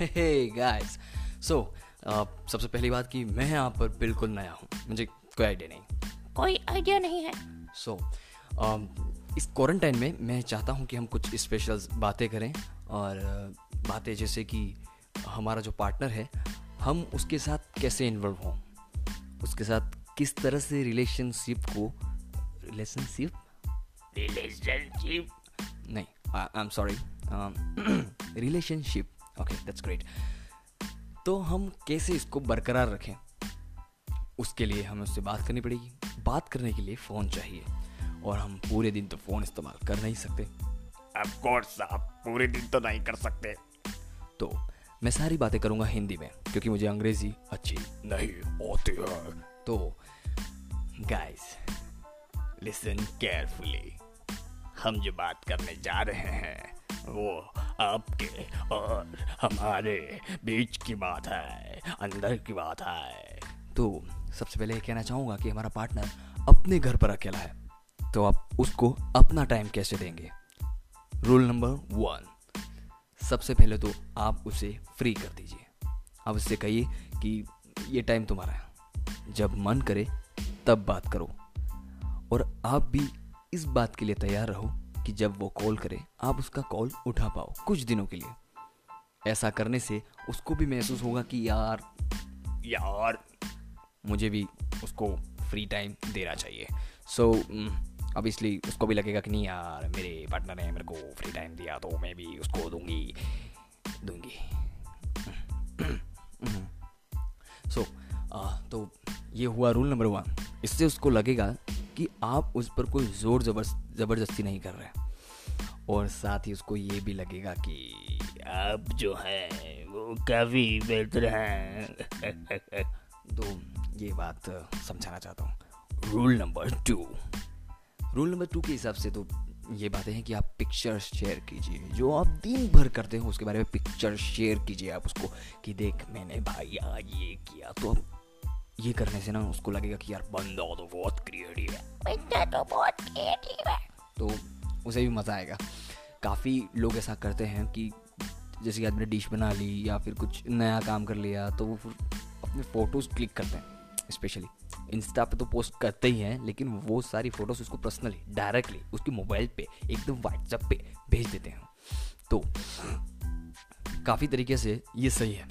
Hey guys so सबसे पहली बात कि मैं यहाँ पर बिल्कुल नया हूँ। मुझे कोई आइडिया नहीं। कोई आइडिया नहीं है। सो so, इस क्वारंटाइन में मैं चाहता हूँ कि हम कुछ स्पेशल बातें करें और बातें जैसे कि हमारा जो पार्टनर है हम उसके साथ कैसे इन्वॉल्व हों? उसके साथ किस तरह से रिलेशनशिप को रिलेशनशिप रिलेशनशिप नहीं I am sorry relationship okay that's great तो हम कैसे इसको बरकरार रखें? उसके लिए हमें उससे बात करनी पड़ेगी। बात करने के लिए फ़ोन चाहिए। और हम पूरे दिन तो फ़ोन इस्तेमाल कर नहीं सकते। ऑफ़ कोर्स आप पूरे दिन तो नहीं कर सकते। तो मैं सारी बातें करूँगा हिंदी में क्योंकि मुझे अंग्रेज़ी अच्छी नहीं होती है। तो गाइस लिसन केयरफुली हम जो बात करने जा रहे हैं वो आपके और हमारे बीच की बात है, अंदर की बात है। तो सबसे पहले ये कहना चाहूँगा कि हमारा पार्टनर अपने घर पर अकेला है तो आप उसको अपना टाइम कैसे देंगे? रूल नंबर वन सबसे पहले तो आप उसे फ्री कर दीजिए। आप उससे कहिए कि ये टाइम तुम्हारा है। जब मन करे, तब बात करो। और आप भी इस बात के लिए तैयार रहो कि जब वो कॉल करे आप उसका कॉल उठा पाओ कुछ दिनों के लिए। ऐसा करने से उसको भी महसूस होगा कि यार यार मुझे भी उसको फ्री टाइम देना चाहिए। सो so, अब इसलिए उसको भी लगेगा कि नहीं यार मेरे पार्टनर ने मेरे को फ्री टाइम दिया तो मैं भी उसको दूँगी दूँगी। सो so, तो ये हुआ रूल नंबर वन इससे उसको लगेगा कि आप उस पर कोई ज़ोर जबर ज़बरदस्ती नहीं कर रहे और साथ ही उसको ये भी लगेगा कि आप जो है, वो काफ़ी बेहतर हैं। तो ये बात समझाना चाहता हूँ। Rule number two rule number two के हिसाब से तो ये बातें हैं कि आप पिक्चर्स शेयर कीजिए। जो आप दिन भर करते हो, उसके बारे में पिक्चर शेयर कीजिए आप उसको कि देख, मैंने भाई आज ये किया तो ये करने से ना उसको लगेगा कि यार बंदा तो बहुत क्रिएटिव है। बंदा तो बहुत क्रिएटिव है। तो उसे भी मज़ा आएगा। काफ़ी लोग ऐसा करते हैं कि जैसे कि आदमी ने डिश बना ली या फिर कुछ नया काम कर लिया तो वो फिर अपने फ़ोटोज़ क्लिक करते हैं स्पेशली इंस्टा पे तो पोस्ट करते ही हैं लेकिन वो सारी फ़ोटोज़ उसको पर्सनली डायरेक्टली उसकी मोबाइल पे एकदम व्हाट्सएप पे भेज देते हैं। तो काफ़ी तरीके से ये सही है।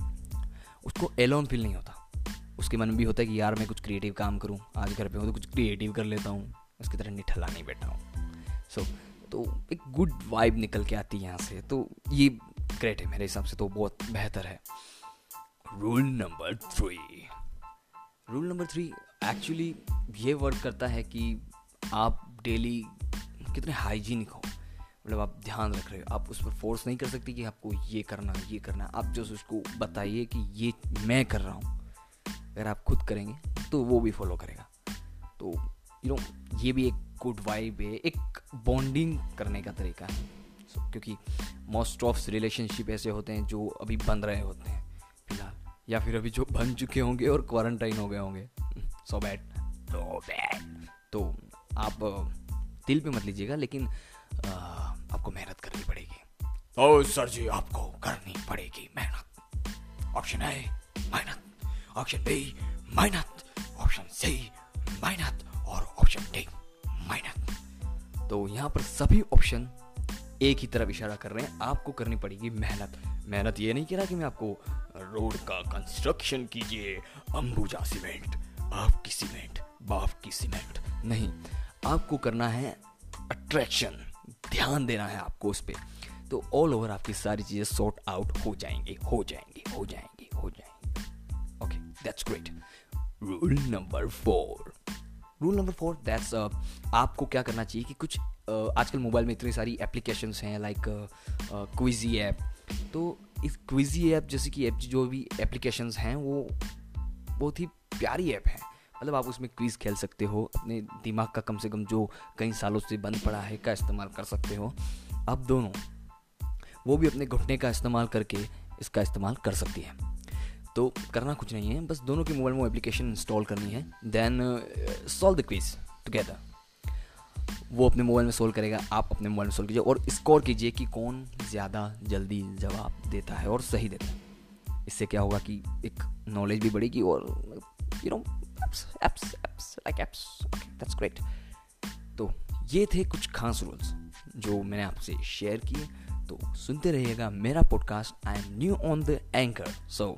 उसको एलोन फील नहीं होता। उसके मन में भी होता है कि यार मैं कुछ क्रिएटिव काम करूँ आज घर पे हो तो कुछ क्रिएटिव कर लेता हूँ उसकी तरह निठला नहीं बैठा हूँ। सो so, तो एक गुड वाइब निकल के आती है यहाँ से। तो ये ग्रेट है मेरे हिसाब से तो बहुत बेहतर है। Rule number three rule number three actually ये वर्क करता है कि आप डेली कितने हाइजीनिक हो। मतलब आप ध्यान रख रहे हो आप उस पर फोर्स नहीं कर सकते कि आपको ये करना ये करना। आप जो उसको बताइए कि ये मैं कर रहा हूँ। अगर आप खुद करेंगे तो वो भी फॉलो करेगा। तो यू नो ये भी एक गुड वाइब है एक बॉन्डिंग करने का तरीका है। So, क्योंकि मोस्ट ऑफ़ रिलेशनशिप ऐसे होते हैं जो अभी बन रहे होते हैं फ़िलहाल। या फिर अभी जो बन चुके होंगे और क्वारंटाइन हो गए होंगे। सो बैड तो बैड तो आप दिल पे मत लीजिएगा लेकिन आ, आपको मेहनत करनी पड़ेगी। ओ सर जी आपको करनी पड़ेगी मेहनत। ऑप्शन है मेहनत। ऑप्शन बी मेहनत ऑप्शन सी मेहनत और ऑप्शन डी मेहनत तो यहाँ पर सभी ऑप्शन एक ही तरफ़ इशारा कर रहे हैं। आपको करनी पड़ेगी मेहनत। मेहनत ये नहीं कह रहा कि मैं आपको रोड का कंस्ट्रक्शन कीजिए, अंबुजा सीमेंट। आपकी सीमेंट बाप की सीमेंट। नहीं, आपको करना है अट्रैक्शन ध्यान देना है आपको उस पर तो ऑल ओवर आपकी सारी चीज़ें सॉर्ट आउट हो जाएँगी हो जाएँगी हो जाएँगी हो जाएँगी। That's great rule number four rule number four that's आपको क्या करना चाहिए कि कुछ uh, आजकल मोबाइल में इतनी सारी एप्लीकेशन हैं लाइक क्विजी ऐप तो इस क्विजी ऐप जैसे कि जो भी एप्लीकेशन हैं वो बहुत ही प्यारी ऐप है। मतलब आप उसमें क्विज़ खेल सकते हो अपने दिमाग का कम से कम जो कई सालों से बंद पड़ा है का इस्तेमाल कर सकते हो। आप दोनों वो भी अपने घुटने का इस्तेमाल करके इसका इस्तेमाल कर सकती है। तो करना कुछ नहीं है, बस दोनों के मोबाइल में एप्लीकेशन इंस्टॉल करनी है। Then solve the quiz together वो अपने मोबाइल में सोल्व करेगा, आप अपने मोबाइल में सोल्व कीजिए और स्कोर कीजिए कि कौन ज़्यादा जल्दी जवाब देता है और सही देता है। इससे क्या होगा कि एक नॉलेज भी बढ़ेगी और you know apps apps apps like apps that's great तो ये थे कुछ खास रूल्स जो मैंने आपसे शेयर किए। तो सुनते रहिएगा मेरा podcast I am new on the anchor so